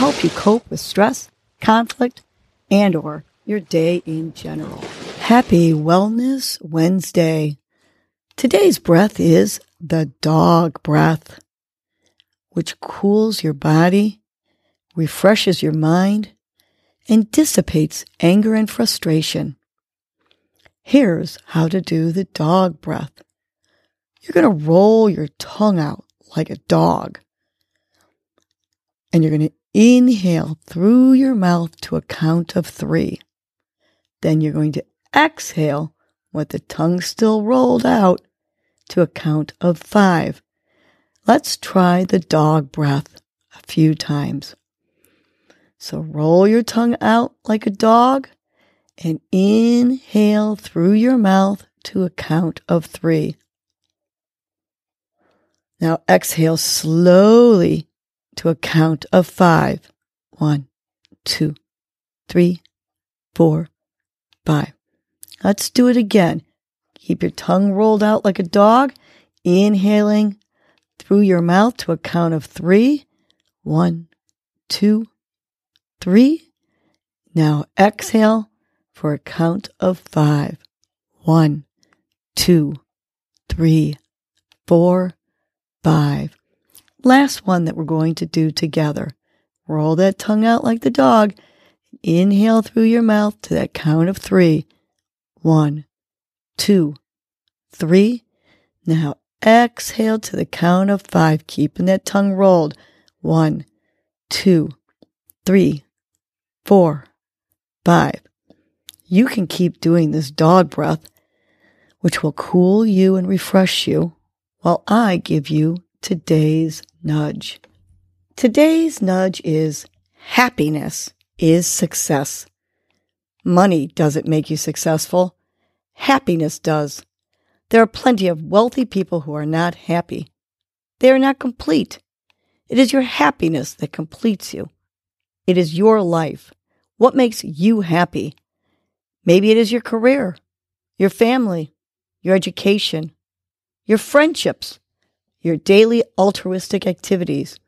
help you cope with stress, conflict, and or your day in general. Happy Wellness Wednesday. Today's breath is the dog breath, which cools your body, refreshes your mind, and dissipates anger and frustration. Here's how to do the dog breath. You're going to roll your tongue out like a dog and you're going to inhale through your mouth to a count of three. Then you're going to exhale with the tongue still rolled out to a count of five. Let's try the dog breath a few times. So roll your tongue out like a dog and inhale through your mouth to a count of three. Now exhale slowly to a count of five. One, two, three, four, five. Let's do it again. Keep your tongue rolled out like a dog, inhaling through your mouth to a count of three. One, two, three. Now exhale for a count of five. One, two, three, four, five. Last one that we're going to do together. Roll that tongue out like the dog. Inhale through your mouth to that count of three. One, two, three. Now exhale to the count of five, keeping that tongue rolled. One, two, three, four, five. You can keep doing this dog breath, which will cool you and refresh you, while I give you today's nudge. Today's nudge is happiness is success. Money doesn't make you successful. Happiness does. There are plenty of wealthy people who are not happy. They are not complete. It is your happiness that completes you. It is your life. What makes you happy? Maybe it is your career, your family, your education, your friendships, your daily altruistic activities,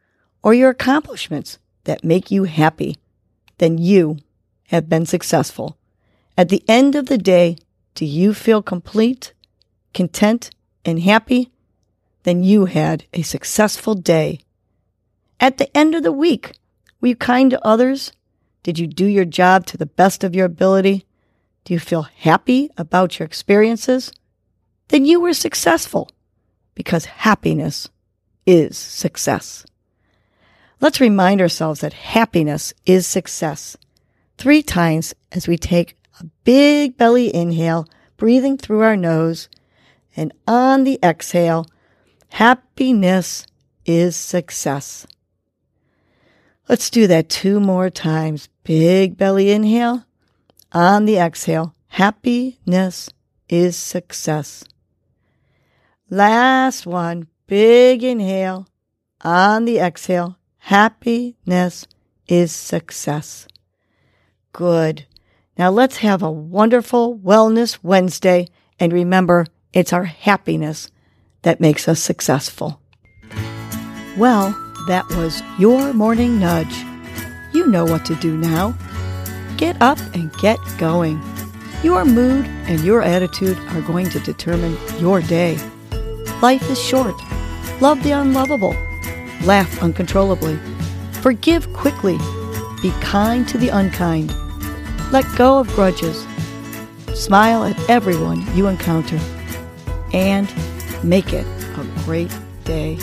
or your accomplishments that make you happy, then you have been successful. At the end of the day, do you feel complete, content, and happy? Then you had a successful day. At the end of the week, were you kind to others? Did you do your job to the best of your ability? Do you feel happy about your experiences? Then you were successful because happiness is success. Let's remind ourselves that happiness is success three times as we take a big belly inhale, breathing through our nose, and on the exhale, happiness is success. Let's do that two more times. Big belly inhale. On the exhale, happiness is success. Last one. Big inhale. On the exhale, happiness is success. Good. Now let's have a wonderful Wellness Wednesday. And remember, it's our happiness that makes us successful. Well, that was your morning nudge. You know what to do now. Get up and get going. Your mood and your attitude are going to determine your day. Life is short. Love the unlovable. Laugh uncontrollably. Forgive quickly. Be kind to the unkind. Let go of grudges. Smile at everyone you encounter. And make it a great day.